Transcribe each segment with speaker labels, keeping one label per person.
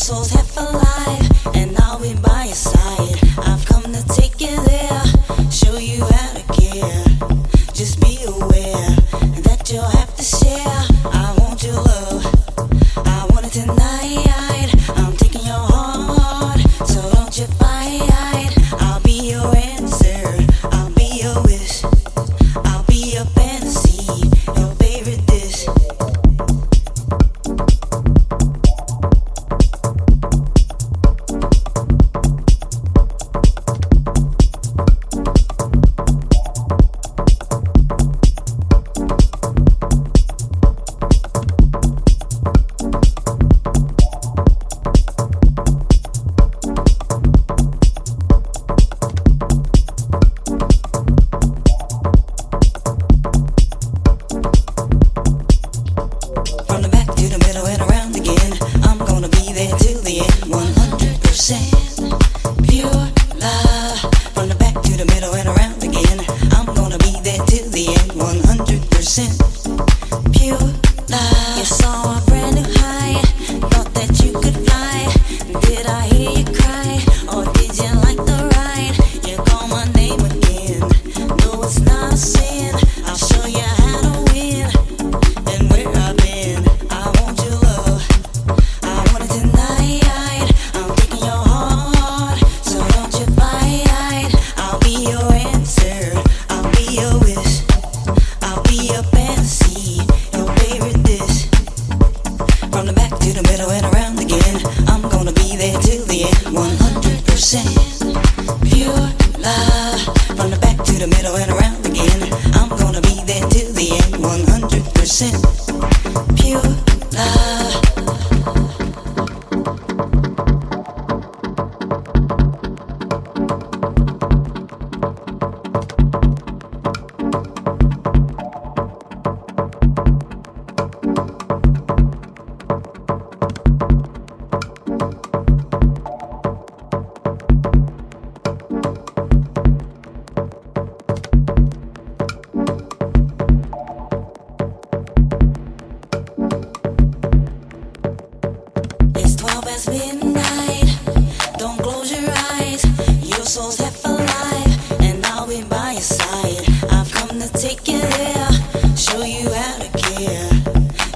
Speaker 1: souls half alive, and I'll be by your side. one again. I'm gonna take it there. Show you how to care.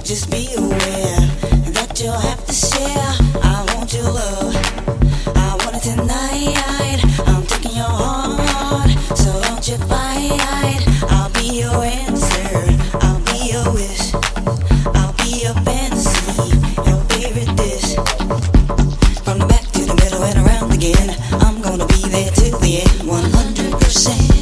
Speaker 1: Just be there till the end, 100%